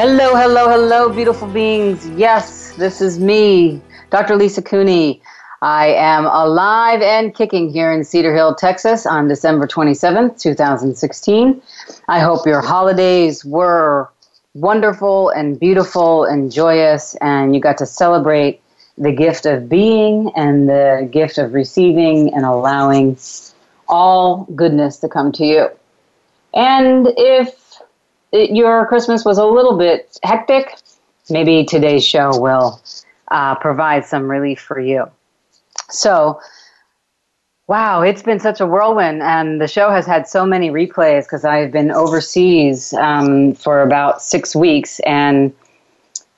Hello, hello, hello, beautiful beings. Yes, this is me, Dr. Lisa Cooney. I am alive and kicking here in Cedar Hill, Texas on December 27th, 2016. I hope your holidays were wonderful and beautiful and joyous, and you got to celebrate the gift of being and the gift of receiving and allowing all goodness to come to you. And if it, your Christmas was a little bit hectic, maybe today's show will uh, provide some relief for you. So, wow, it's been such a whirlwind, and the show has had so many replays because I've been overseas um, for about six weeks and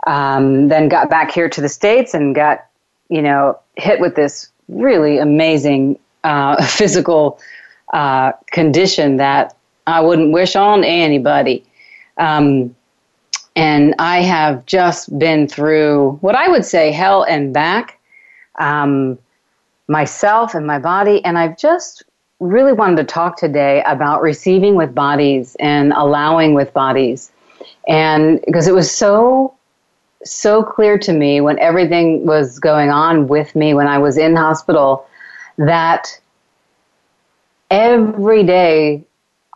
um, then got back here to the States and got, you know, hit with this really amazing uh, physical uh, condition that I wouldn't wish on anybody. Um, and I have just been through what I would say hell and back, um, myself and my body. And I've just really wanted to talk today about receiving with bodies and allowing with bodies. And because it was so, so clear to me when everything was going on with me when I was in hospital that every day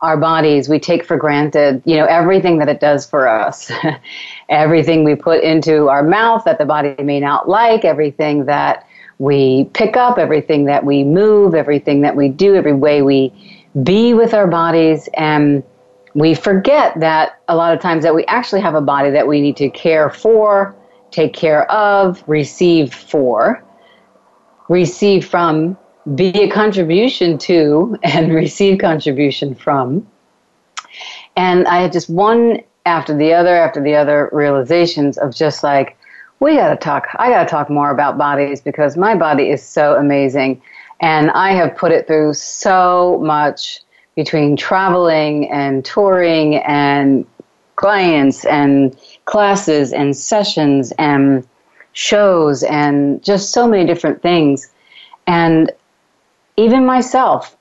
our bodies we take for granted you know everything that it does for us. Everything we put into our mouth that the body may not like everything that we pick up everything that we move everything that we do every way we be with our bodies. And we forget that a lot of times that we actually have a body that we need to care for take care of receive for receive from be a contribution to and receive contribution from. And I had just one after the other after the other realizations of just like, we got to talk. I got to talk more about bodies because my body is so amazing. And I have put it through so much between traveling and touring and clients and classes and sessions and shows and just so many different things. And even myself,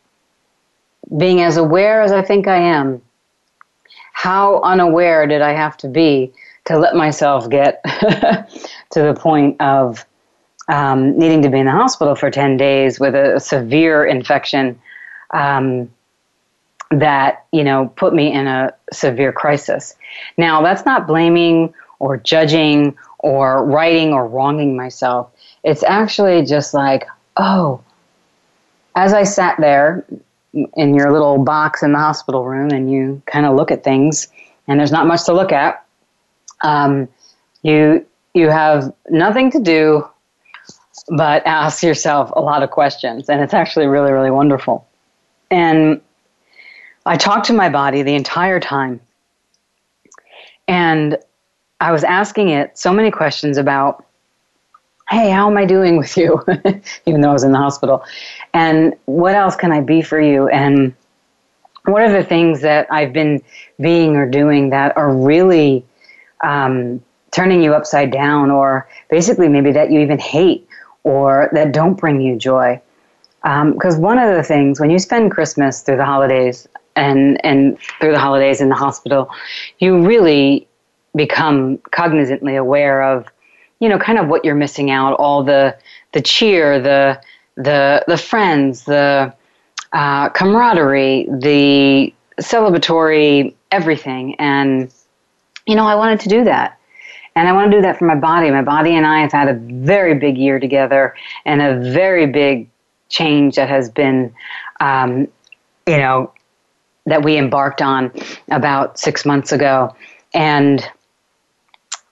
being as aware as I think I am, how unaware did I have to be to let myself get to the point of um, needing to be in the hospital for 10 days with a, severe infection um, that, you know, put me in a severe crisis. Now, that's not blaming or judging or righting or wronging myself. It's actually just like, oh, as I sat there in your little box in the hospital room and you kind of look at things and there's not much to look at, um, you you have nothing to do but ask yourself a lot of questions, and it's actually really really wonderful. And I talked to my body the entire time, and I was asking it so many questions about hey, how am I doing with you? Even though I was in the hospital. And what else can I be for you? And what are the things that I've been being or doing that are really um, turning you upside down, or basically maybe that you even hate or that don't bring you joy? Because um, one of the things when you spend Christmas through the holidays and and through the holidays in the hospital, you really become cognizantly aware of you know, kind of what you're missing out, all the the cheer, the the the friends, the uh, camaraderie, the celebratory everything, and you know, I wanted to do that. And I want to do that for my body. My body and I have had a very big year together and a very big change that has been, um, you know, that we embarked on about six months ago. And,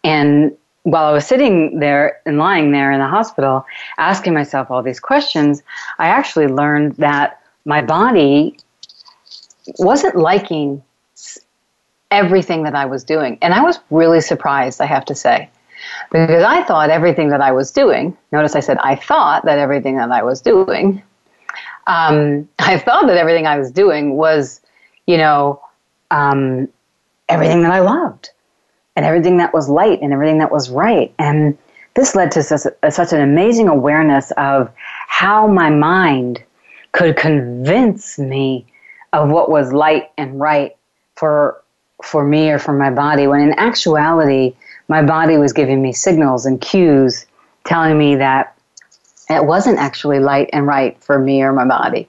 and while I was sitting there and lying there in the hospital, asking myself all these questions, I actually learned that my body wasn't liking everything that I was doing. And I was really surprised, I have to say, because I thought everything that I was doing, notice I said I thought that everything that I was doing, um, I thought that everything I was doing was, you know, um, everything that I loved and everything that was light and everything that was right. And this led to such, an amazing awareness of how my mind could convince me of what was light and right for for me or for my body when in actuality my body was giving me signals and cues telling me that it wasn't actually light and right for me or my body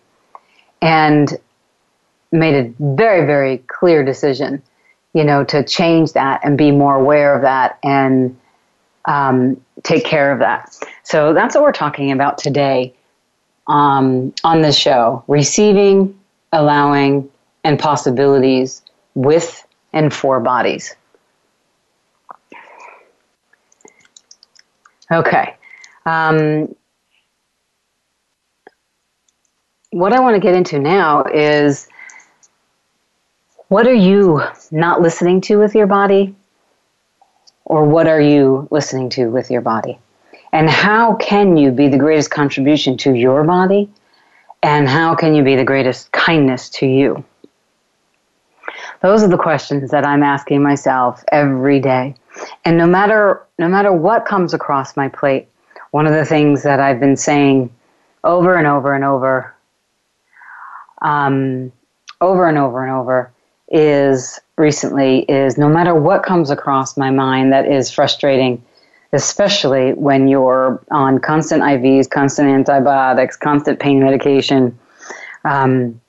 and made a very very clear decision you know to change that and be more aware of that and um, take care of that so that's what we're talking about today um, on the show receiving allowing and possibilities with and for bodies. Okay. Um, what I want to get into now is what are you not listening to with your body? Or what are you listening to with your body? And how can you be the greatest contribution to your body? And how can you be the greatest kindness to you? Those are the questions that I'm asking myself every day. And no matter no matter what comes across my plate, one of the things that I've been saying over and over and over, um, over and over and over, is recently is no matter what comes across my mind that is frustrating, especially when you're on constant IVs, constant antibiotics, constant pain medication. Um,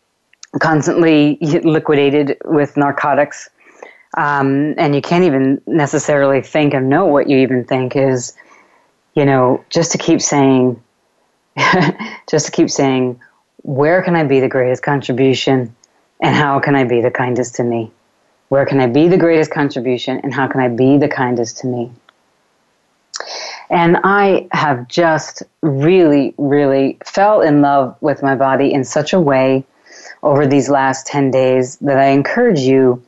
constantly liquidated with narcotics. Um, and you can't even necessarily think and know what you even think is, you know, just to keep saying, just to keep saying, where can I be the greatest contribution and how can I be the kindest to me? Where can I be the greatest contribution and how can I be the kindest to me? And I have just really, really fell in love with my body in such a way over these last 10 days that I encourage you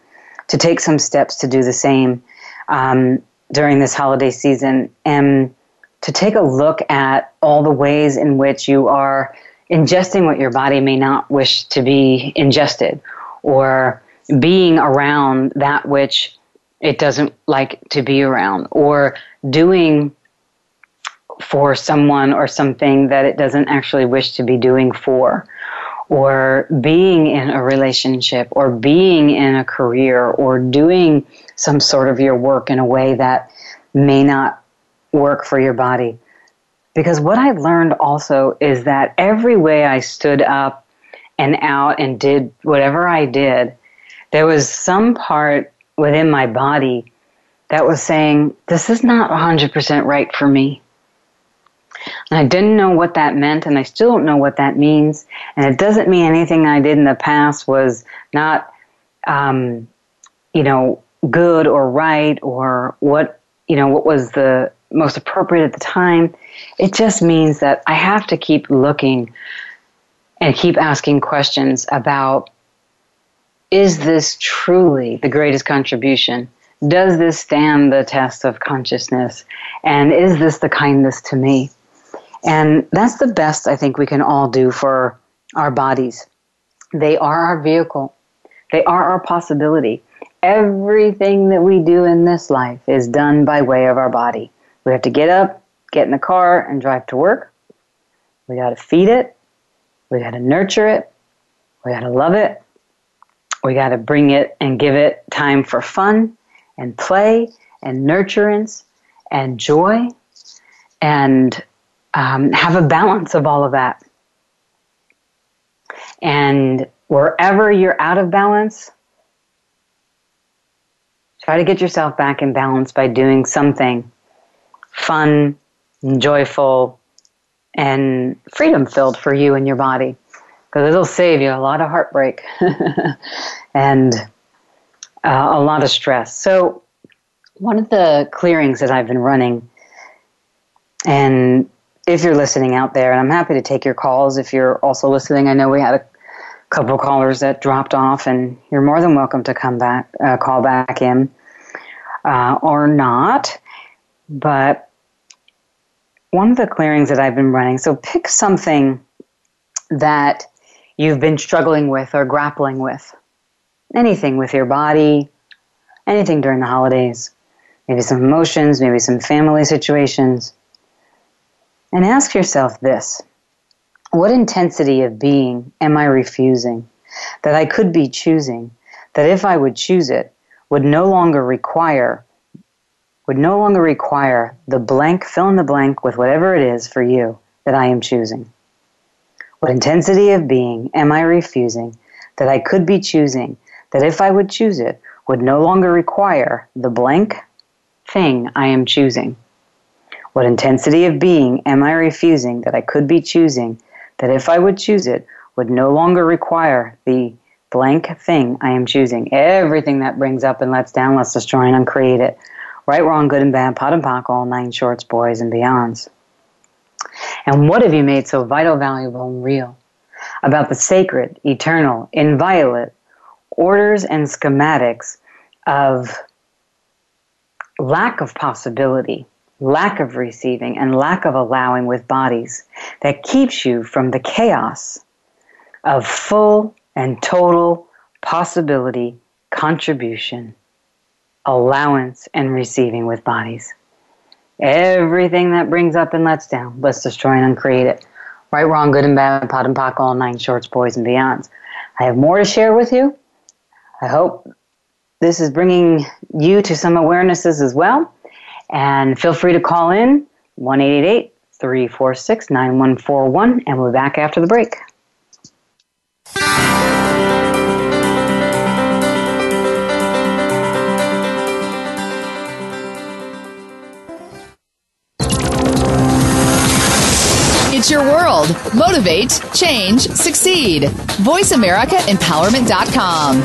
to take some steps to do the same um, during this holiday season and to take a look at all the ways in which you are ingesting what your body may not wish to be ingested or being around that which it doesn't like to be around or doing for someone or something that it doesn't actually wish to be doing for or being in a relationship or being in a career or doing some sort of your work in a way that may not work for your body. Because what I learned also is that every way I stood up and out and did whatever I did, there was some part within my body that was saying, This is not 100% right for me. And I didn't know what that meant, and I still don't know what that means. And it doesn't mean anything I did in the past was not, um, you know, good or right or what, you know, what was the most appropriate at the time. It just means that I have to keep looking and keep asking questions about is this truly the greatest contribution? Does this stand the test of consciousness? And is this the kindness to me? And that's the best I think we can all do for our bodies. They are our vehicle, they are our possibility. Everything that we do in this life is done by way of our body. We have to get up, get in the car, and drive to work. We got to feed it. We got to nurture it. We got to love it. We got to bring it and give it time for fun and play and nurturance and joy and um, have a balance of all of that. And wherever you're out of balance, try to get yourself back in balance by doing something fun, and joyful, and freedom filled for you and your body. Because it'll save you a lot of heartbreak and uh, a lot of stress. So, one of the clearings that I've been running, and if you're listening out there, and I'm happy to take your calls if you're also listening. I know we had a couple callers that dropped off, and you're more than welcome to come back, uh, call back in, uh, or not. But one of the clearings that I've been running, so pick something that you've been struggling with or grappling with. Anything with your body, anything during the holidays. Maybe some emotions, maybe some family situations. And ask yourself this What intensity of being am I refusing that I could be choosing, that if I would choose it, would no longer require would no longer require the blank fill in the blank with whatever it is for you that I am choosing. What intensity of being am I refusing that I could be choosing, that if I would choose it, would no longer require the blank thing I am choosing? What intensity of being am I refusing that I could be choosing, that if I would choose it, would no longer require the blank thing I am choosing? Everything that brings up and lets down, let's destroy and uncreate it. Right, wrong, good and bad, POD and POC, all nine shorts, boys, and beyonds. And what have you made so vital, valuable, and real about the sacred, eternal, inviolate orders and schematics of lack of possibility, lack of receiving, and lack of allowing with bodies that keeps you from the chaos of full and total possibility, contribution, allowance, and receiving with bodies? Everything that brings up and lets down, let's destroy and uncreate it. Right, wrong, good and bad, POD and POC, all nine shorts, boys and beyonds. I have more to share with you. I hope this is bringing you to some awarenesses as well. And feel free to call in 1 346 9141, and we'll be back after the break. It's your world. Motivate, change, succeed. VoiceAmericaEmpowerment.com.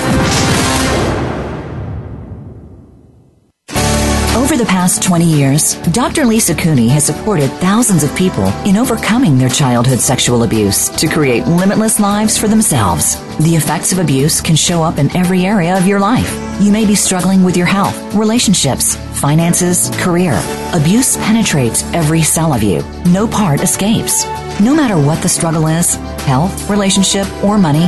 Over the past 20 years, Dr. Lisa Cooney has supported thousands of people in overcoming their childhood sexual abuse to create limitless lives for themselves. The effects of abuse can show up in every area of your life. You may be struggling with your health, relationships, finances, career. Abuse penetrates every cell of you. No part escapes. No matter what the struggle is health, relationship, or money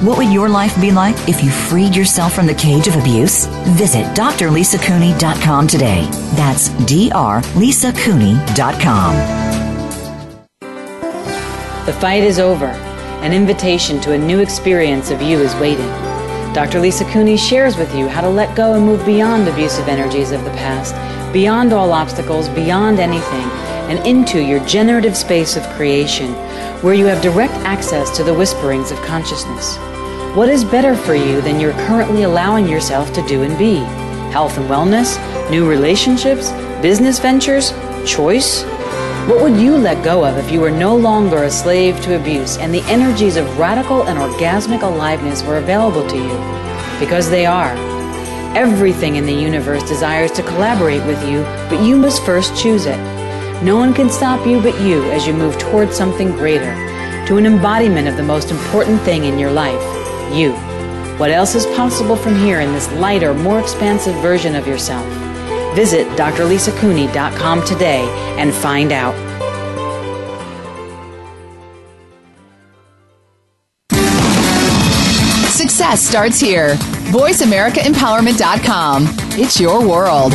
What would your life be like if you freed yourself from the cage of abuse? Visit drlisacooney.com today. That's drlisacooney.com. The fight is over. An invitation to a new experience of you is waiting. Dr. Lisa Cooney shares with you how to let go and move beyond abusive energies of the past, beyond all obstacles, beyond anything, and into your generative space of creation, where you have direct access to the whisperings of consciousness. What is better for you than you're currently allowing yourself to do and be? Health and wellness, new relationships, business ventures, choice? What would you let go of if you were no longer a slave to abuse and the energies of radical and orgasmic aliveness were available to you? Because they are. Everything in the universe desires to collaborate with you, but you must first choose it. No one can stop you but you as you move towards something greater, to an embodiment of the most important thing in your life you. What else is possible from here in this lighter, more expansive version of yourself? Visit drlisacooney.com today and find out. Success starts here. VoiceAmericaEmpowerment.com. It's your world.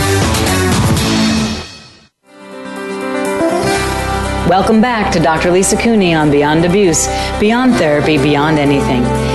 Welcome back to Dr. Lisa Cooney on Beyond Abuse, Beyond Therapy, Beyond Anything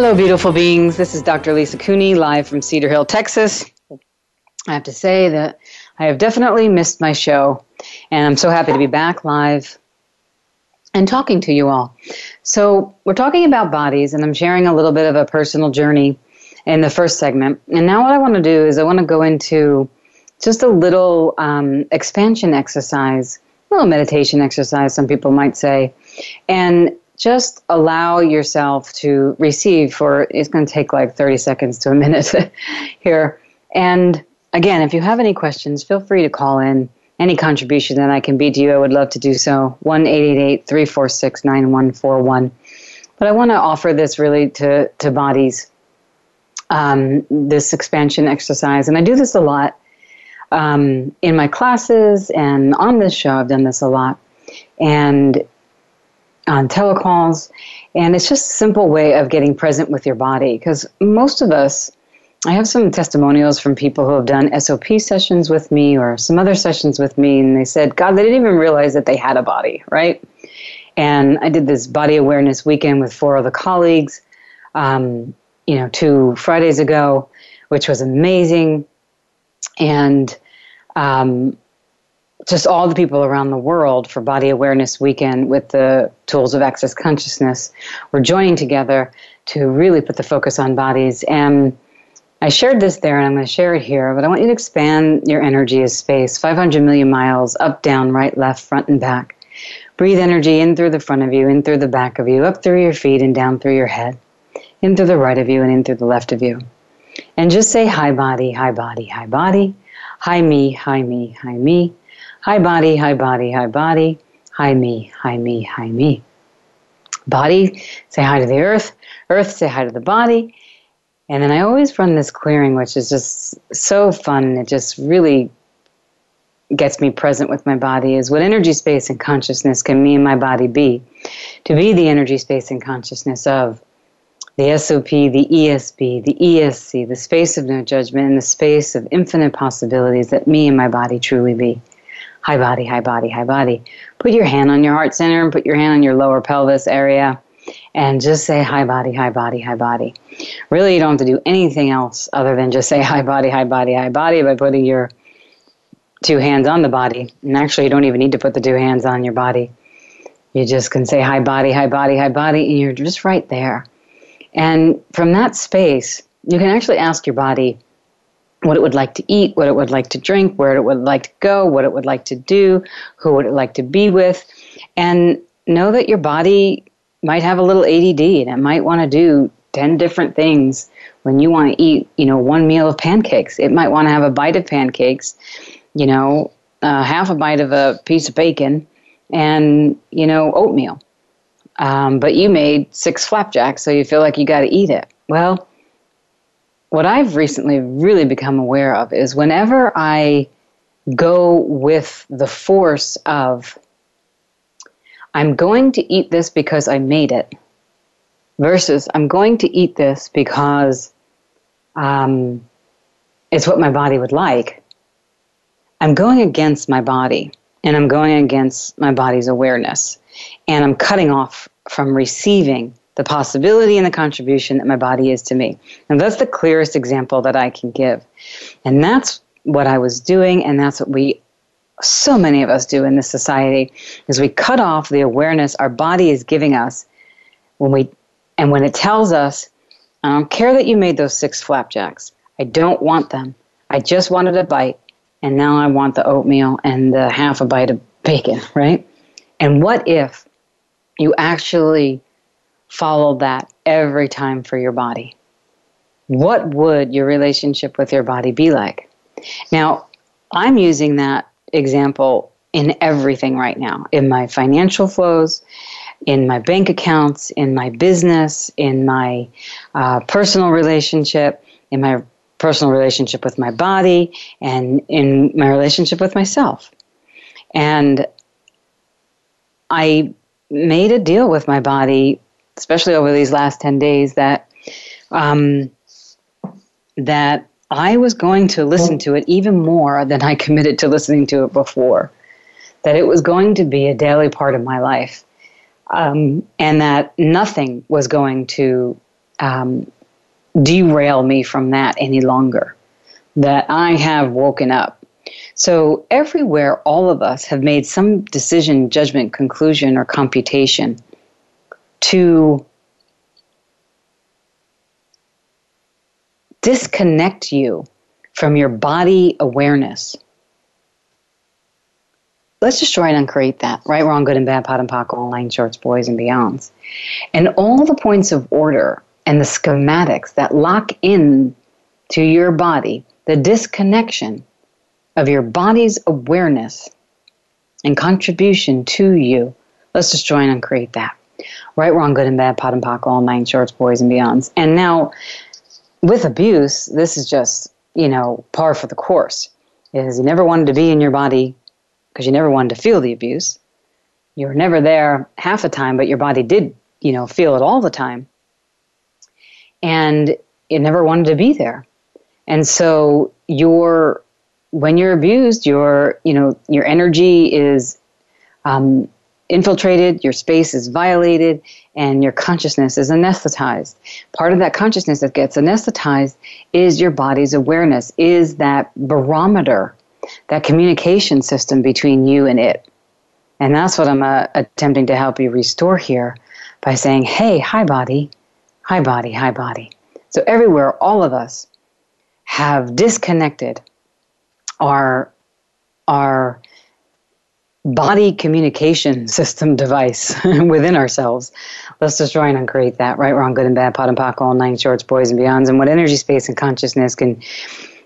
Hello, beautiful beings. This is Dr. Lisa Cooney, live from Cedar Hill, Texas. I have to say that I have definitely missed my show, and I'm so happy to be back live and talking to you all. So, we're talking about bodies, and I'm sharing a little bit of a personal journey in the first segment. And now, what I want to do is I want to go into just a little um, expansion exercise, a little meditation exercise, some people might say, and just allow yourself to receive for it's going to take like 30 seconds to a minute here. And again, if you have any questions, feel free to call in. Any contribution that I can be to you, I would love to do so. 1 346 9141. But I want to offer this really to, to bodies, um, this expansion exercise. And I do this a lot um, in my classes and on this show. I've done this a lot. And on telecalls. And it's just a simple way of getting present with your body because most of us, I have some testimonials from people who have done SOP sessions with me or some other sessions with me, and they said, God, they didn't even realize that they had a body, right? And I did this body awareness weekend with four other colleagues, um, you know, two Fridays ago, which was amazing. And um, just all the people around the world for Body Awareness Weekend with the tools of access consciousness We're joining together to really put the focus on bodies. And I shared this there and I'm going to share it here, but I want you to expand your energy as space 500 million miles up, down, right, left, front, and back. Breathe energy in through the front of you, in through the back of you, up through your feet, and down through your head, in through the right of you, and in through the left of you. And just say, Hi, body, hi, body, hi, body, hi, me, hi, me, hi, me. Hi body, hi body, hi body. Hi me, hi me, hi me. Body, say hi to the earth. Earth, say hi to the body. And then I always run this clearing, which is just so fun. It just really gets me present with my body is what energy, space, and consciousness can me and my body be? To be the energy, space, and consciousness of the SOP, the ESP, the ESC, the space of no judgment, and the space of infinite possibilities that me and my body truly be. Hi body, hi body, hi body. Put your hand on your heart center and put your hand on your lower pelvis area and just say hi body, hi body, hi body. Really, you don't have to do anything else other than just say hi body, hi body, hi body by putting your two hands on the body. And actually, you don't even need to put the two hands on your body. You just can say hi body, hi body, hi body, and you're just right there. And from that space, you can actually ask your body, what it would like to eat, what it would like to drink, where it would like to go, what it would like to do, who would it like to be with, and know that your body might have a little ADD and it might want to do 10 different things when you want to eat, you know, one meal of pancakes. It might want to have a bite of pancakes, you know, uh, half a bite of a piece of bacon, and, you know, oatmeal. Um, but you made six flapjacks, so you feel like you got to eat it. Well, what I've recently really become aware of is whenever I go with the force of, I'm going to eat this because I made it, versus I'm going to eat this because um, it's what my body would like, I'm going against my body and I'm going against my body's awareness. And I'm cutting off from receiving the possibility and the contribution that my body is to me. And that's the clearest example that I can give. And that's what I was doing, and that's what we so many of us do in this society is we cut off the awareness our body is giving us when we and when it tells us I don't care that you made those six flapjacks. I don't want them. I just wanted a bite and now I want the oatmeal and the half a bite of bacon, right? And what if you actually follow that every time for your body. What would your relationship with your body be like? Now, I'm using that example in everything right now in my financial flows, in my bank accounts, in my business, in my uh, personal relationship, in my personal relationship with my body, and in my relationship with myself. And I made a deal with my body, especially over these last 10 days, that, um, that I was going to listen to it even more than I committed to listening to it before. That it was going to be a daily part of my life. Um, and that nothing was going to um, derail me from that any longer. That I have woken up. So, everywhere, all of us have made some decision, judgment, conclusion, or computation to disconnect you from your body awareness. Let's just try and uncreate that. Right, wrong, good and bad, POD and POC, all nine shorts, boys and beyonds. And all the points of order and the schematics that lock in to your body, the disconnection of your body's awareness and contribution to you. Let's just join and create that. Right, wrong, good and bad, POD and POC, all nine shorts, boys and beyonds. And now with abuse, this is just, you know, par for the course. Is you never wanted to be in your body because you never wanted to feel the abuse. You were never there half the time, but your body did, you know, feel it all the time. And it never wanted to be there. And so your when you're abused, your you know your energy is um, infiltrated, your space is violated, and your consciousness is anesthetized. Part of that consciousness that gets anesthetized is your body's awareness, is that barometer, that communication system between you and it. And that's what I'm uh, attempting to help you restore here by saying, hey, hi, body, hi, body, hi, body. So, everywhere, all of us have disconnected our, our body communication system device within ourselves. Let's destroy and uncreate that. Right, wrong, good and bad, POD and POC, all nine shorts, boys and beyonds, and what energy, space, and consciousness can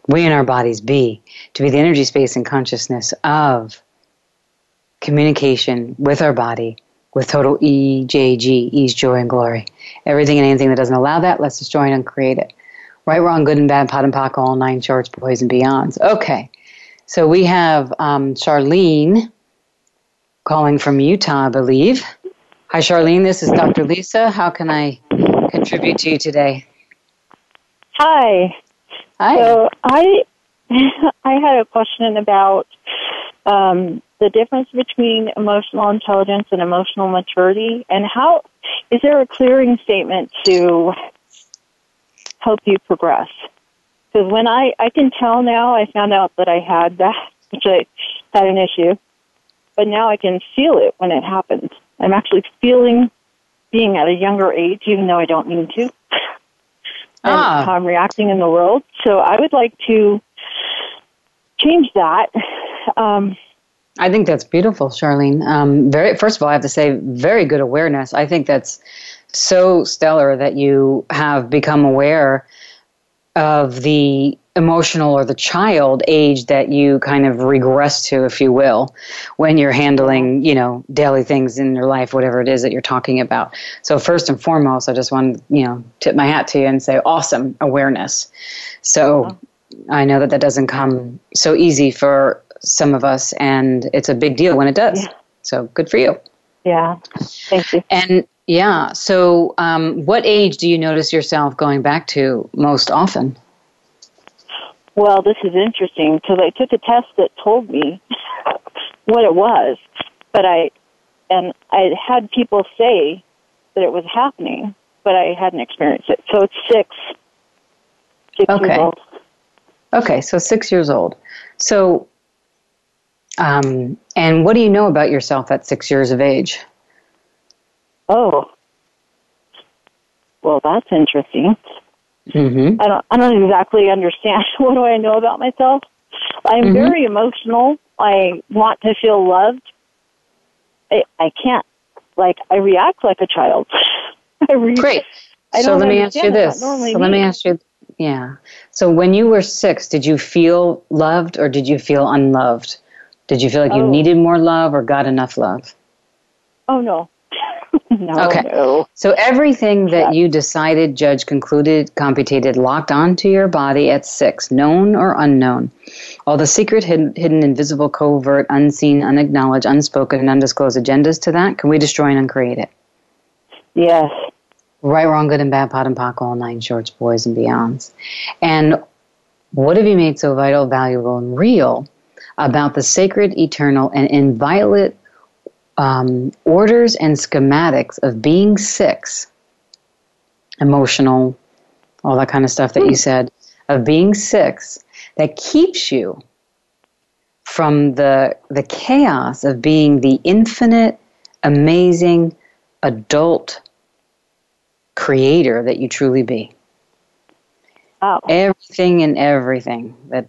we in our bodies be to be the energy, space, and consciousness of communication with our body with total EJG, ease, joy, and glory. Everything and anything that doesn't allow that, let's destroy and uncreate it. Right, wrong, good and bad, POD and POC, all nine shorts, boys and beyonds. Okay, so we have um, Charlene calling from Utah, I believe. Hi, Charlene. This is Dr. Lisa. How can I contribute to you today? Hi. Hi. So I I had a question about um, the difference between emotional intelligence and emotional maturity, and how is there a clearing statement to help you progress? Because when I I can tell now, I found out that I had that, which I had an issue but now I can feel it when it happens. I'm actually feeling being at a younger age, even though I don't mean to, and ah. how I'm reacting in the world. So I would like to change that. Um, I think that's beautiful, Charlene. Um, very, first of all, I have to say, very good awareness. I think that's so stellar that you have become aware of the emotional or the child age that you kind of regress to, if you will, when you're handling, you know, daily things in your life, whatever it is that you're talking about. So first and foremost, I just want to, you know, tip my hat to you and say, awesome awareness. So I know that that doesn't come so easy for some of us, and it's a big deal when it does. Yeah. So good for you. Yeah. Thank you. And yeah, so um, what age do you notice yourself going back to most often? Well, this is interesting because I took a test that told me what it was, but I and I had people say that it was happening, but I hadn't experienced it. So it's six. Six Okay. years old. Okay, so six years old. So, um, and what do you know about yourself at six years of age? Oh. Well, that's interesting. Mm-hmm. I don't I don't exactly understand what do I know about myself. I'm Mhm. very emotional. I want to feel loved. I I can't like I react like a child. I re- Great. I so let me ask you this. So let me ask you, yeah. So when you were six, did you feel loved or did you feel unloved? Did you feel like you Oh. needed more love or got enough love? Oh no. No, okay. No. So everything that you decided, judge, concluded, computed, locked onto your body at six, known or unknown, all the secret, hidden, hidden, invisible, covert, unseen, unacknowledged, unspoken, and undisclosed agendas to that, can we destroy and uncreate it? Yes. Right, wrong, good and bad, POD and POC, all nine shorts, boys and beyonds. And what have you made so vital, valuable, and real about the sacred, eternal, and inviolate um, orders and schematics of being six, emotional, all that kind of stuff that you said, of being six, that keeps you from the the chaos of being the infinite, amazing adult creator that you truly be. Wow. Everything and everything that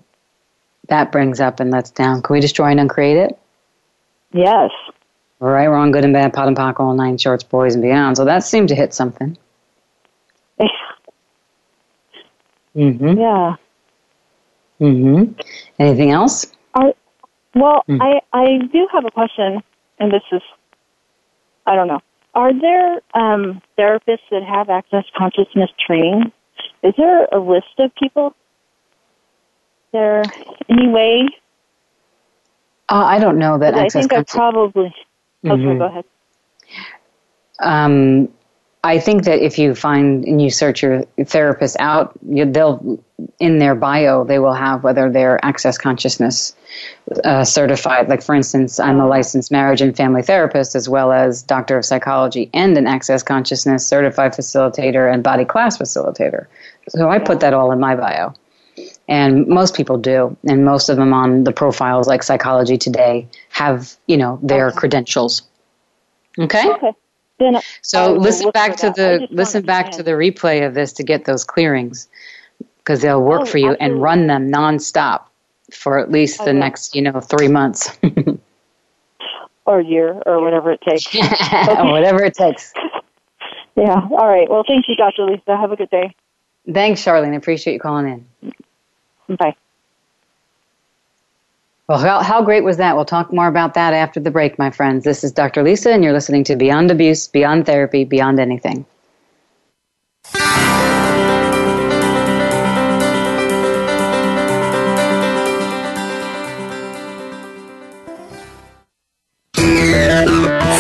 that brings up and lets down. Can we destroy and uncreate it? Yes. Right, wrong, good and bad, POD and POC, all nine shorts, boys and beyond. So that seemed to hit something. Mm-hmm. Yeah. Mm-hmm. Anything else? I, well, Hmm. I I do have a question, and this is, I don't know. Are there um, therapists that have access consciousness training? Is there a list of people? There any way? Uh, I don't know that I access think I probably. Okay, Mhm. go ahead. Um, I think that if you find and you search your therapist out, you, they'll in their bio they will have whether they're access consciousness uh, certified. Like for instance, I'm a licensed marriage and family therapist as well as doctor of psychology and an access consciousness certified facilitator and body class facilitator. So I put that all in my bio. And most people do, and most of them on the profiles like Psychology Today have, you know, their credentials. Okay. Okay. Then So listen back to the listen back to the replay of this to get those clearings because they'll work Oh, for you and run them nonstop for at least the Okay. next you know three months or a year or whatever it takes. whatever it takes. yeah. All right. Well, thank you, Dr. Lisa. Have a good day. Thanks, Charlene. I appreciate you calling in. Bye. Well, how, how great was that? We'll talk more about that after the break, my friends. This is Dr. Lisa, and you're listening to Beyond Abuse, Beyond Therapy, Beyond Anything.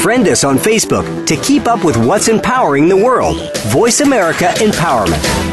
Friend us on Facebook to keep up with what's empowering the world. Voice America Empowerment.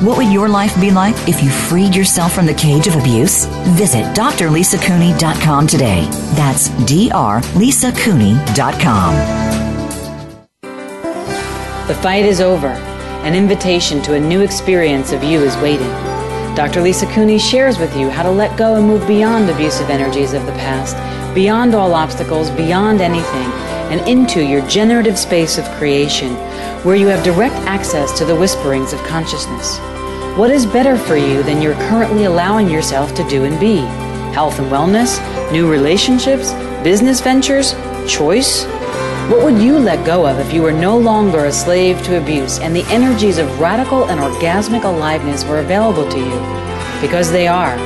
What would your life be like if you freed yourself from the cage of abuse? Visit drlisacooney.com today. That's drlisacooney.com. The fight is over. An invitation to a new experience of you is waiting. Dr. Lisa Cooney shares with you how to let go and move beyond abusive energies of the past, beyond all obstacles, beyond anything, and into your generative space of creation, where you have direct access to the whisperings of consciousness. What is better for you than you're currently allowing yourself to do and be? Health and wellness, new relationships, business ventures, choice? What would you let go of if you were no longer a slave to abuse and the energies of radical and orgasmic aliveness were available to you? Because they are.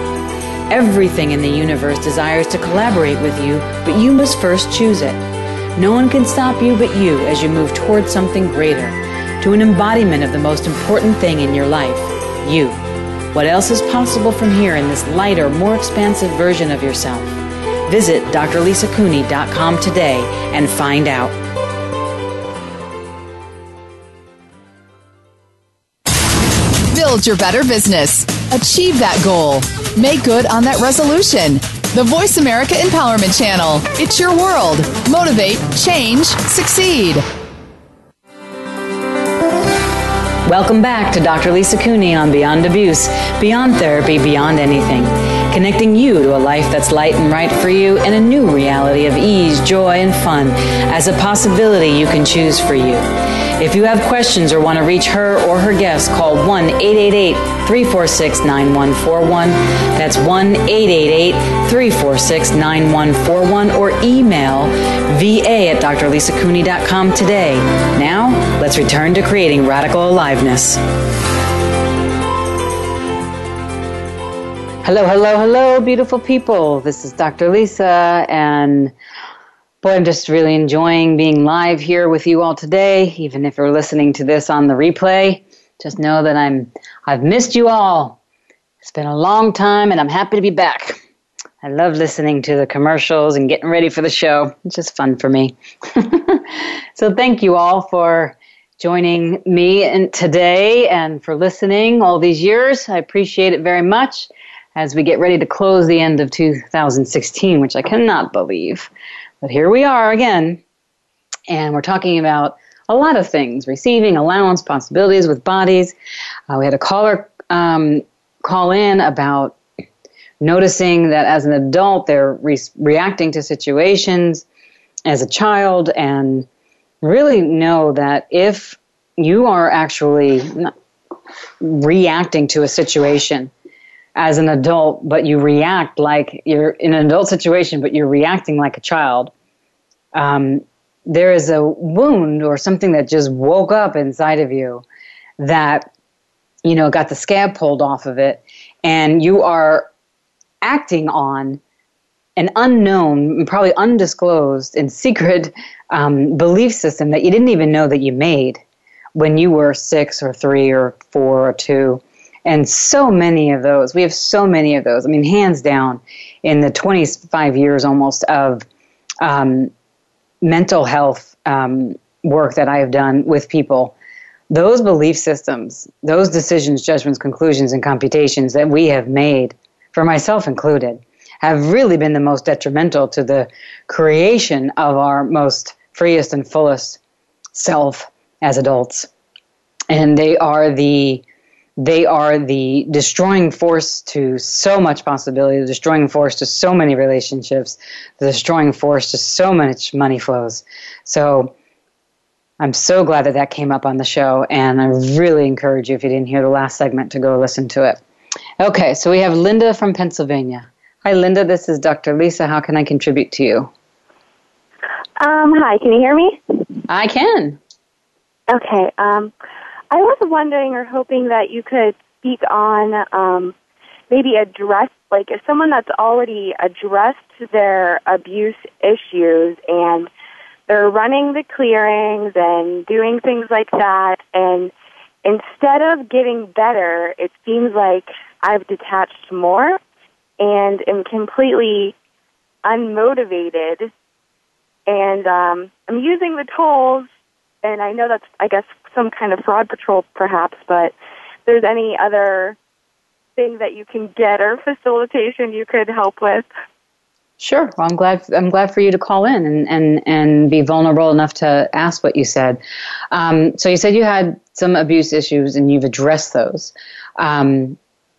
Everything in the universe desires to collaborate with you, but you must first choose it. No one can stop you but you as you move towards something greater, to an embodiment of the most important thing in your life you. What else is possible from here in this lighter, more expansive version of yourself? Visit drlisacooney.com today and find out. Build your better business. Achieve that goal. Make good on that resolution. The Voice America Empowerment Channel. It's your world. Motivate, change, succeed. Welcome back to Dr. Lisa Cooney on Beyond Abuse, Beyond Therapy, Beyond Anything, connecting you to a life that's light and right for you and a new reality of ease, joy, and fun as a possibility you can choose for you. If you have questions or want to reach her or her guests, call 1 888 346 9141. That's 1 888 346 9141 or email va at drlisacooney.com today. Now, let's return to creating radical aliveness. Hello, hello, hello, beautiful people. This is Dr. Lisa, and Boy, I'm just really enjoying being live here with you all today. Even if you're listening to this on the replay, just know that I'm I've missed you all. It's been a long time and I'm happy to be back. I love listening to the commercials and getting ready for the show. It's just fun for me. so thank you all for joining me in today and for listening all these years. I appreciate it very much as we get ready to close the end of 2016, which I cannot believe. But here we are again, and we're talking about a lot of things receiving, allowance, possibilities with bodies. Uh, we had a caller um, call in about noticing that as an adult they're re- reacting to situations as a child and really know that if you are actually reacting to a situation as an adult, but you react like you're in an adult situation, but you're reacting like a child, um, there is a wound or something that just woke up inside of you that, you know, got the scab pulled off of it, and you are acting on an unknown, probably undisclosed and secret um, belief system that you didn't even know that you made when you were six or three or four or two and so many of those. We have so many of those. I mean, hands down, in the 25 years almost of um, mental health um, work that I have done with people, those belief systems, those decisions, judgments, conclusions, and computations that we have made, for myself included, have really been the most detrimental to the creation of our most freest and fullest self as adults. And they are the they are the destroying force to so much possibility, the destroying force to so many relationships, the destroying force to so much money flows. So I'm so glad that that came up on the show, and I really encourage you, if you didn't hear the last segment, to go listen to it. Okay, so we have Linda from Pennsylvania. Hi, Linda. This is Dr. Lisa. How can I contribute to you? Um, hi, can you hear me? I can. Okay. Um, I was wondering or hoping that you could speak on um, maybe address, like, if someone that's already addressed their abuse issues and they're running the clearings and doing things like that, and instead of getting better, it seems like I've detached more and am completely unmotivated. And um, I'm using the tools, and I know that's, I guess, some kind of fraud patrol, perhaps, but if there's any other thing that you can get or facilitation you could help with. Sure. Well, I'm glad. I'm glad for you to call in and and and be vulnerable enough to ask what you said. Um, so you said you had some abuse issues and you've addressed those, um,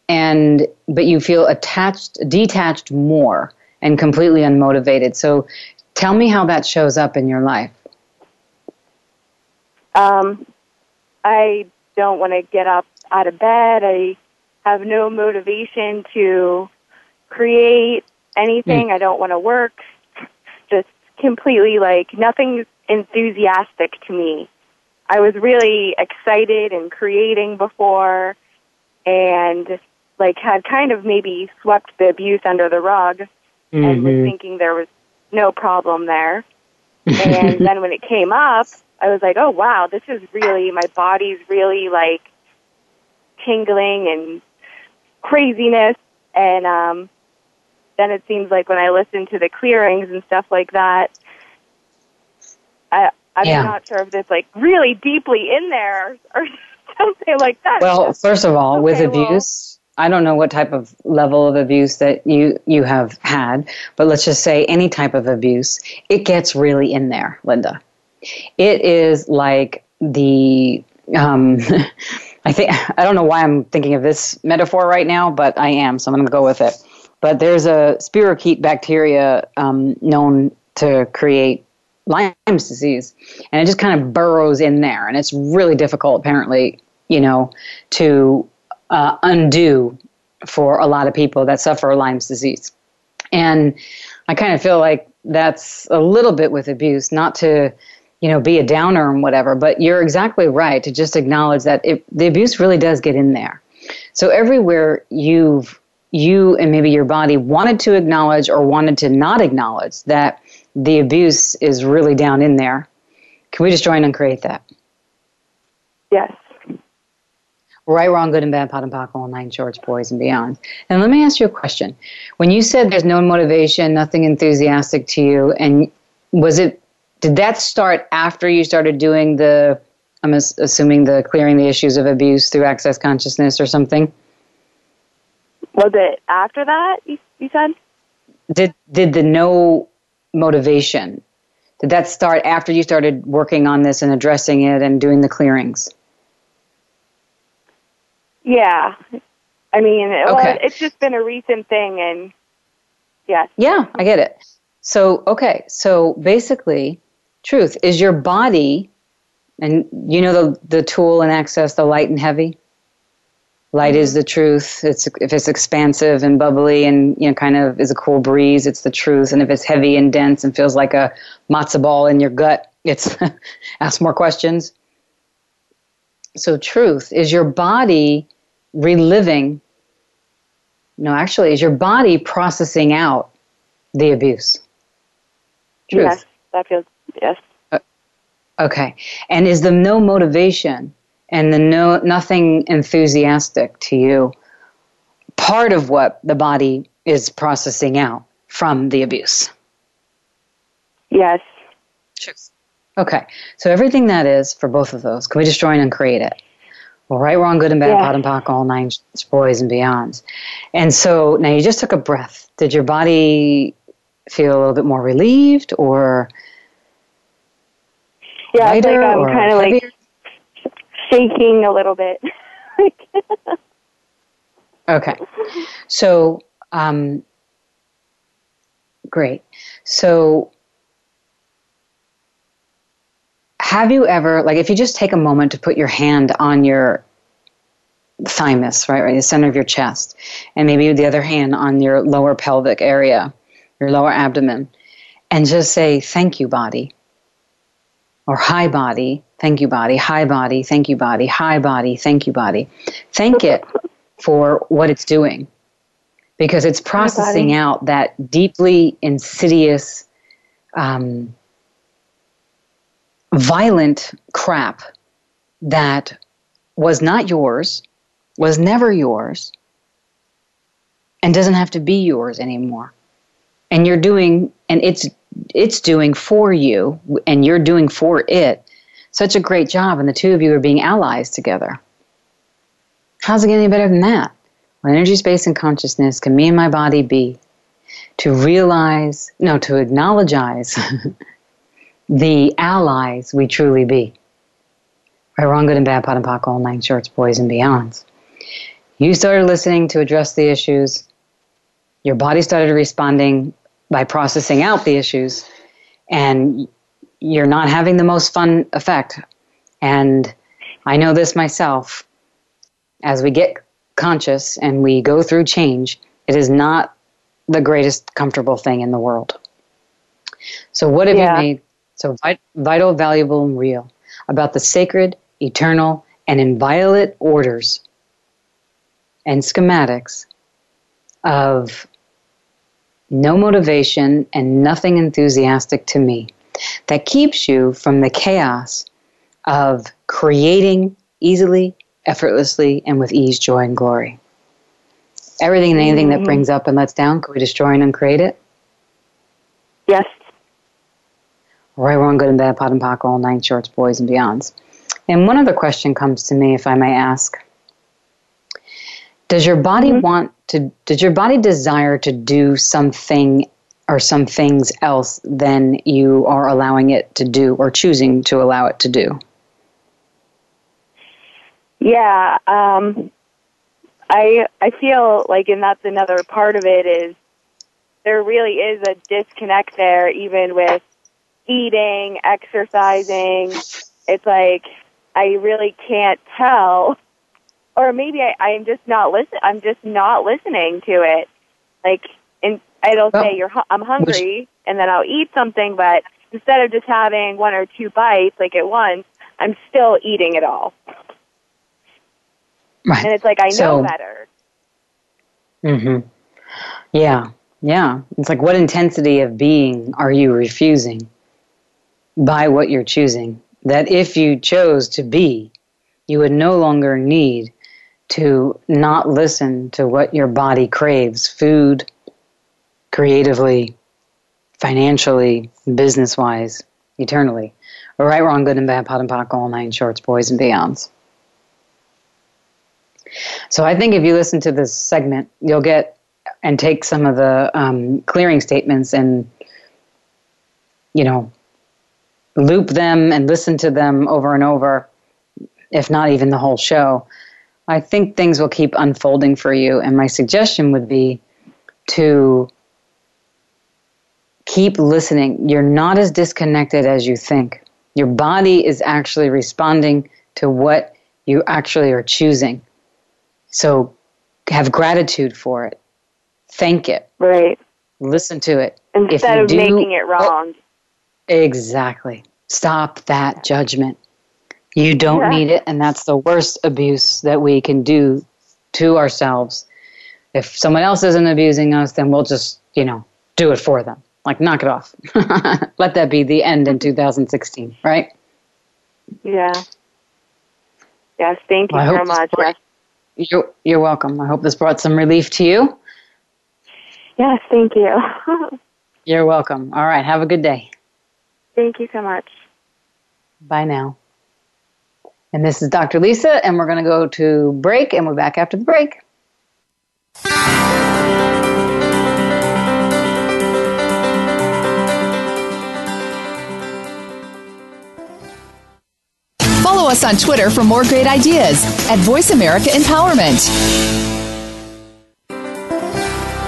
and but you feel attached, detached more, and completely unmotivated. So, tell me how that shows up in your life. Um, I don't want to get up out of bed. I have no motivation to create anything. Mm. I don't want to work. Just completely like nothing enthusiastic to me. I was really excited and creating before and like had kind of maybe swept the abuse under the rug mm-hmm. and was mm-hmm. thinking there was no problem there. and then when it came up, I was like, oh wow, this is really my body's really like tingling and craziness, and um, then it seems like when I listen to the clearings and stuff like that, I I'm yeah. not sure if it's like really deeply in there or something like that. Well, first of all, Okay, with well- abuse, I don't know what type of level of abuse that you you have had, but let's just say any type of abuse, it gets really in there, Linda. It is like the um, I think I don't know why I'm thinking of this metaphor right now, but I am, so I'm going to go with it. But there's a spirochete bacteria um, known to create Lyme's disease, and it just kind of burrows in there, and it's really difficult, apparently, you know, to uh, undo for a lot of people that suffer Lyme's disease. And I kind of feel like that's a little bit with abuse, not to, you know, be a downer and whatever, but you're exactly right to just acknowledge that it, the abuse really does get in there. So everywhere you've you and maybe your body wanted to acknowledge or wanted to not acknowledge that the abuse is really down in there. Can we just join and create that? yes. Right, wrong, good and bad, POD and POC, all nine shorts, boys and beyond. And let me ask you a question. When you said there's no motivation, nothing enthusiastic to you, and was it, did that start after you started doing the, I'm assuming the clearing the issues of abuse through access consciousness or something? Was it after that? You, you said? Did, did the no motivation, did that start after you started working on this and addressing it and doing the clearings? Yeah. I mean, it Okay. it's just been a recent thing, and yes. Yeah, I get it. So, okay, so basically, truth is your body, and you know the the tool and access, the light and heavy. Light is the truth. It's if it's expansive and bubbly and you know kind of is a cool breeze, it's the truth. And if it's heavy and dense and feels like a matzo ball in your gut, it's ask more questions. So, truth is your body reliving. No, actually, is your body processing out the abuse? Truth. Yes. That feels, yes. Okay. And is the no motivation and the no nothing enthusiastic to you part of what the body is processing out from the abuse? Yes. Sure. Okay. So everything that is for both of those, can we just join and create it? Well, right, wrong, good and bad, Yeah. POD and POC, all nine boys and beyonds. And so now you just took a breath. Did your body feel a little bit more relieved or Yeah, it's like I'm kind of like shaking a little bit. Okay. So, um, great. So, have you ever, like, if you just take a moment to put your hand on your thymus, right, right, the center of your chest, and maybe the other hand on your lower pelvic area, your lower abdomen, and just say, Thank you, body. Or high body. Thank you, body. high body. Thank you, body. high body. Thank you, body. Thank it for what it's doing because it's processing out that deeply insidious, um, violent crap that was not yours, was never yours, and doesn't have to be yours anymore. And you're doing, and it's it's doing for you, and you're doing for it such a great job, and the two of you are being allies together. How's it getting any better than that? What energy, space, and consciousness can me and my body be to realize, no, to acknowledge the allies we truly be? Right, wrong, good and bad, POD and POC, all nine shorts, boys and beyonds. You started listening to address the issues. Your body started responding by processing out the issues, and you're not having the most fun effect. And I know this myself as we get conscious and we go through change, it is not the greatest comfortable thing in the world. So, what have Yeah. you made so vital, valuable, and real about the sacred, eternal, and inviolate orders and schematics of no motivation and nothing enthusiastic to me that keeps you from the chaos of creating easily, effortlessly, and with ease, joy, and glory. Everything and anything that mm-hmm. brings up and lets down, can we destroy and uncreate it? yes. Right, wrong, good and bad, POD and POC, all nine shorts, boys and beyonds. And one other question comes to me, if I may ask. Does your body mm-hmm. want to, does your body desire to do something or some things else than you are allowing it to do or choosing to allow it to do? Yeah, um, I I feel like, and that's another part of it is there really is a disconnect there, even with eating, exercising. It's like I really can't tell, or maybe I, I'm just not listen. I'm just not listening to it. Like, and it'll say you're I'm hungry, and then I'll eat something, but instead of just having one or two bites like at once, I'm still eating it all. Right. And it's like I know so, better. Mhm. Yeah. Yeah. It's like what intensity of being are you refusing by what you're choosing? That if you chose to be, you would no longer need to not listen to what your body craves food, creatively, financially, business wise, eternally. Right, wrong, good and bad, POD and POC, all nine shorts, boys and beyonds. So I think if you listen to this segment, you'll get and take some of the um, clearing statements and, you know, loop them and listen to them over and over, if not even the whole show. I think things will keep unfolding for you. And my suggestion would be to keep listening. You're not as disconnected as you think. Your body is actually responding to what you actually are choosing. So have gratitude for it. Thank it. Right. Listen to it. Instead of do, making it wrong. Oh, exactly. Stop that judgment. You don't yeah. need it, and that's the worst abuse that we can do to ourselves. If someone else isn't abusing us, then we'll just, you know, do it for them. Like, knock it off. Let that be the end in 2016, right? Yeah. Yes, thank you well, so much. Brought, you're, you're welcome. I hope this brought some relief to you. Yes, thank you. you're welcome. All right, have a good day. Thank you so much. Bye now. And this is Dr. Lisa, and we're going to go to break, and we're back after the break. Follow us on Twitter for more great ideas at Voice America Empowerment.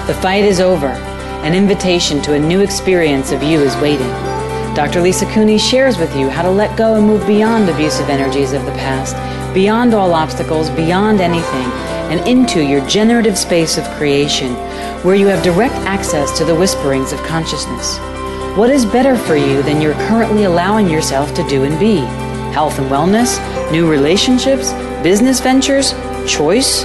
The fight is over. An invitation to a new experience of you is waiting. Dr. Lisa Cooney shares with you how to let go and move beyond abusive energies of the past, beyond all obstacles, beyond anything, and into your generative space of creation, where you have direct access to the whisperings of consciousness. What is better for you than you're currently allowing yourself to do and be? Health and wellness? New relationships? Business ventures? Choice?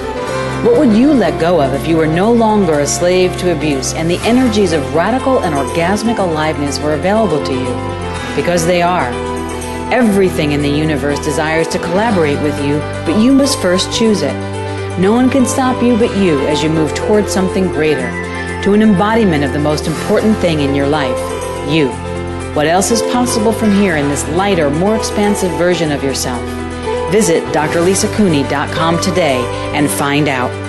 What would you let go of if you were no longer a slave to abuse and the energies of radical and orgasmic aliveness were available to you? Because they are. Everything in the universe desires to collaborate with you, but you must first choose it. No one can stop you but you as you move towards something greater, to an embodiment of the most important thing in your life you. What else is possible from here in this lighter, more expansive version of yourself? Visit drlisacooney.com today and find out.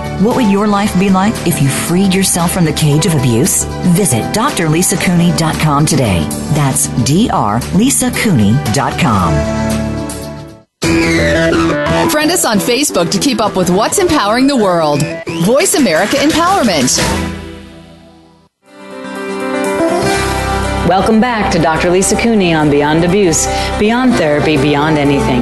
What would your life be like if you freed yourself from the cage of abuse? Visit drlisacooney.com today. That's drlisacooney.com. Friend us on Facebook to keep up with what's empowering the world. Voice America Empowerment. Welcome back to Dr. Lisa Cooney on Beyond Abuse, Beyond Therapy, Beyond Anything,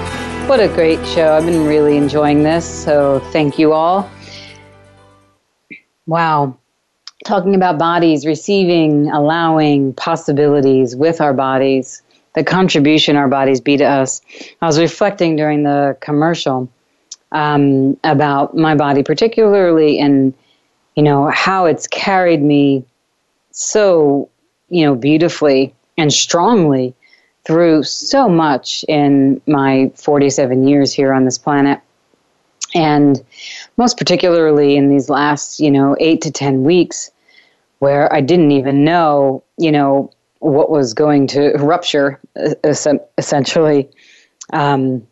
What a great show. I've been really enjoying this, so thank you all. Wow talking about bodies, receiving, allowing possibilities with our bodies, the contribution our bodies be to us. I was reflecting during the commercial um, about my body, particularly in, you know, how it's carried me so, you know, beautifully and strongly through so much in my 47 years here on this planet. And most particularly in these last, you know, eight to 10 weeks, where I didn't even know, you know, what was going to rupture essentially. Um,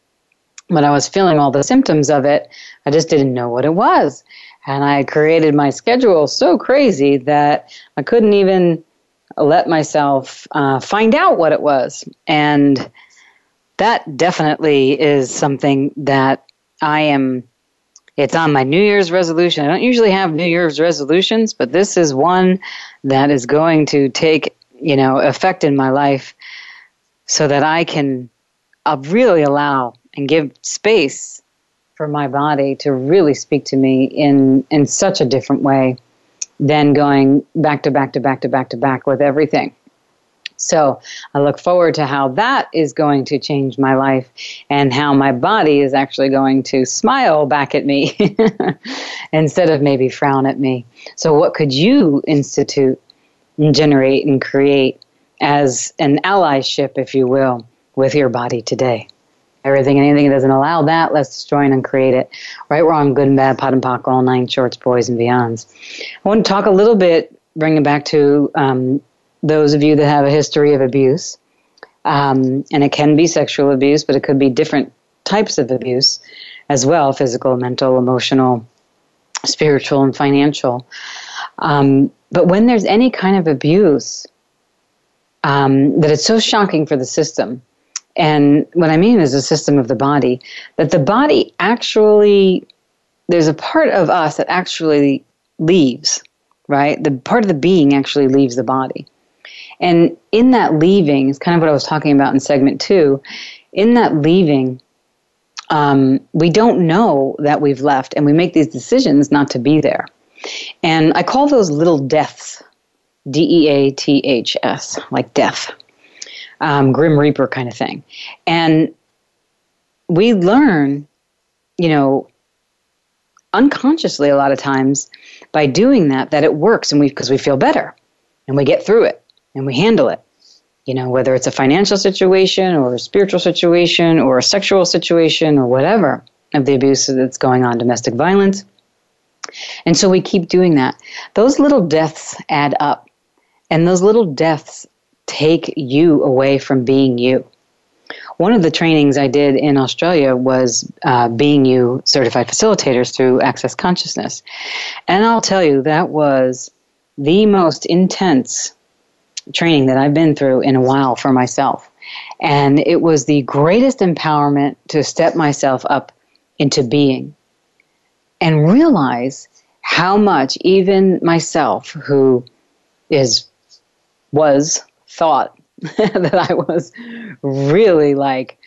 when I was feeling all the symptoms of it, I just didn't know what it was. And I created my schedule so crazy that I couldn't even let myself uh, find out what it was. And that definitely is something that I am it's on my New Year's resolution. I don't usually have New Year's resolutions, but this is one that is going to take, you know, effect in my life so that I can uh, really allow and give space for my body to really speak to me in in such a different way than going back to back to back to back to back with everything. So I look forward to how that is going to change my life and how my body is actually going to smile back at me instead of maybe frown at me. So, what could you institute and generate and create as an allyship, if you will, with your body today? Everything and anything that doesn't allow that, let's destroy and create it. Right, wrong, good and bad, POD and POC, all nine shorts, boys and beyonds. I want to talk a little bit, bring it back to um, those of you that have a history of abuse. Um, and it can be sexual abuse, but it could be different types of abuse as well physical, mental, emotional, spiritual, and financial. Um, but when there's any kind of abuse, um, that it's so shocking for the system. And what I mean is a system of the body, that the body actually, there's a part of us that actually leaves, right? The part of the being actually leaves the body. And in that leaving is kind of what I was talking about in segment two. In that leaving, um, we don't know that we've left, and we make these decisions not to be there. And I call those little deaths, D E A T H S, like death, um, Grim Reaper kind of thing. And we learn, you know, unconsciously a lot of times by doing that that it works and we because we feel better and we get through it and we handle it. You know, whether it's a financial situation or a spiritual situation or a sexual situation or whatever of the abuse that's going on, domestic violence. And so we keep doing that. Those little deaths add up, and those little deaths take you away from being you. One of the trainings I did in Australia was uh, being you certified facilitators through Access Consciousness. And I'll tell you, that was the most intense training that I've been through in a while for myself. And it was the greatest empowerment to step myself up into being and realize how much even myself who is was thought that I was really like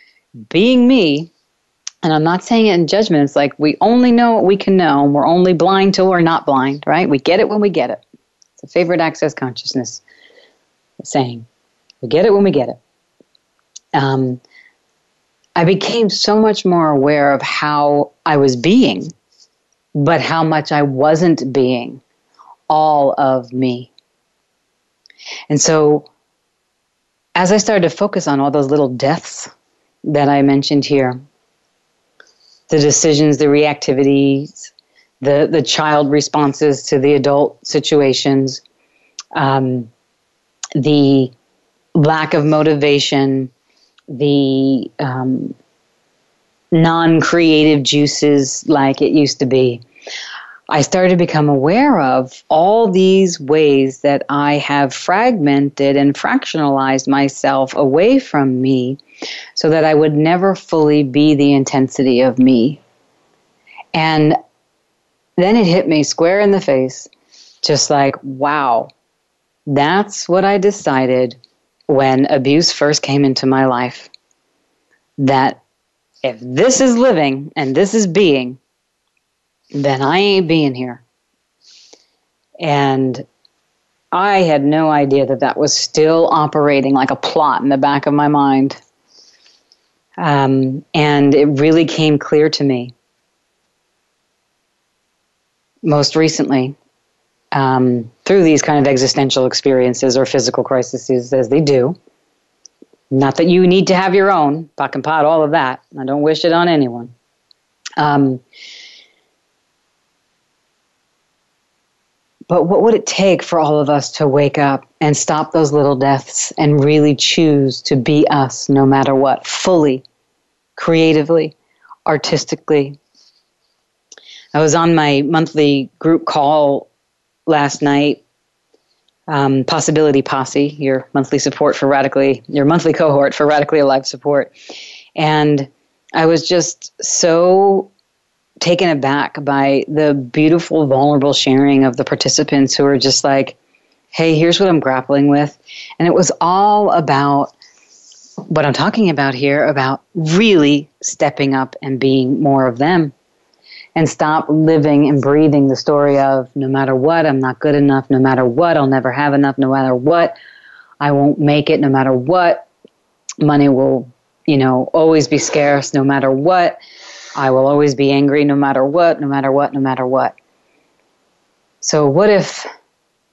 being me and I'm not saying it in judgment. It's like we only know what we can know, and we're only blind till we're not blind, right? We get it when we get it. It's a favorite access consciousness saying. We get it when we get it. Um, I became so much more aware of how I was being, but how much I wasn't being all of me. And so, as I started to focus on all those little deaths that I mentioned here, the decisions, the reactivities, the, the child responses to the adult situations, um, the lack of motivation, the um, non creative juices like it used to be. I started to become aware of all these ways that I have fragmented and fractionalized myself away from me so that I would never fully be the intensity of me. And then it hit me square in the face, just like, wow, that's what I decided when abuse first came into my life. That if this is living and this is being, then I ain't being here. And I had no idea that that was still operating like a plot in the back of my mind. Um, and it really came clear to me most recently um, through these kind of existential experiences or physical crises as they do. Not that you need to have your own, POC and POD, all of that. I don't wish it on anyone. Um, but what would it take for all of us to wake up and stop those little deaths and really choose to be us no matter what, fully, creatively, artistically? I was on my monthly group call last night. Um, Possibility Posse, your monthly support for radically, your monthly cohort for radically alive support, and I was just so taken aback by the beautiful, vulnerable sharing of the participants who are just like, "Hey, here's what I'm grappling with," and it was all about what I'm talking about here about really stepping up and being more of them. And stop living and breathing the story of no matter what, I'm not good enough, no matter what, I'll never have enough, no matter what, I won't make it, no matter what, money will, you know, always be scarce, no matter what, I will always be angry, no matter what, no matter what, no matter what. So, what if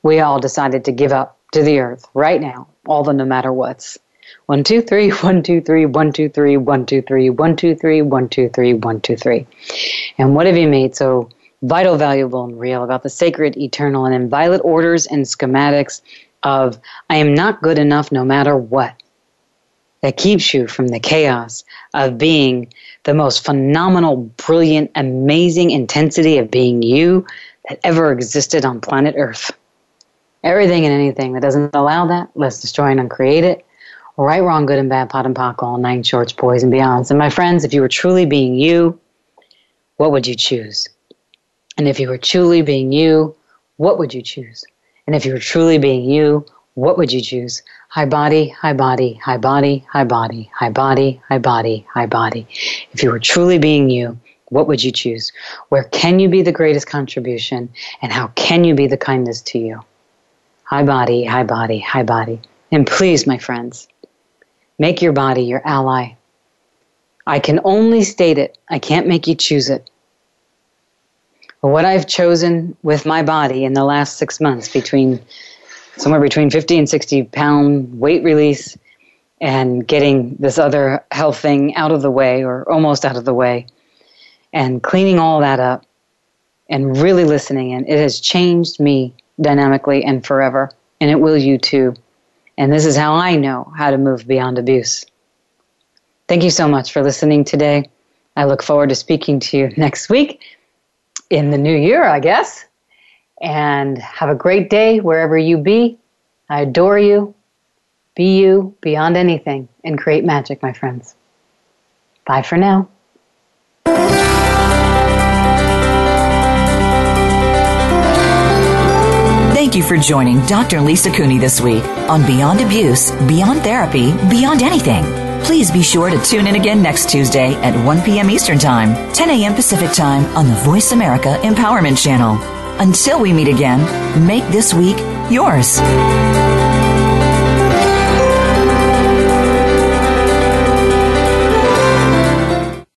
we all decided to give up to the earth right now, all the no matter what's? One, two, three, one, two, three, one, two, three, one, two, three, one, two, three, one, two, three, one, two, three. And what have you made so vital, valuable, and real about the sacred, eternal, and inviolate orders and schematics of I am not good enough no matter what? That keeps you from the chaos of being the most phenomenal, brilliant, amazing intensity of being you that ever existed on planet Earth. Everything and anything that doesn't allow that, let's destroy and uncreate it right, wrong, good and bad, POD and POC, all nine shorts, boys and beyonds. And my friends, if you were truly being you, what would you choose? And if you were truly being you, what would you choose? And if you were truly being you, what would you choose? High body, high body, high body, high body, high body, high body, high body. If you were truly being you, what would you choose? Where can you be the greatest contribution? And how can you be the kindness to you? High body, high body, high body. And please, my friends, Make your body your ally. I can only state it, I can't make you choose it. But what I've chosen with my body in the last six months, between somewhere between 50 and 60 pound weight release and getting this other health thing out of the way or almost out of the way and cleaning all that up and really listening And it has changed me dynamically and forever. And it will you too. And this is how I know how to move beyond abuse. Thank you so much for listening today. I look forward to speaking to you next week in the new year, I guess. And have a great day wherever you be. I adore you. Be you beyond anything and create magic, my friends. Bye for now. Thank you for joining Dr. Lisa Cooney this week on Beyond Abuse, Beyond Therapy, Beyond Anything. Please be sure to tune in again next Tuesday at 1 p.m. Eastern Time, 10 a.m. Pacific Time on the Voice America Empowerment Channel. Until we meet again, make this week yours.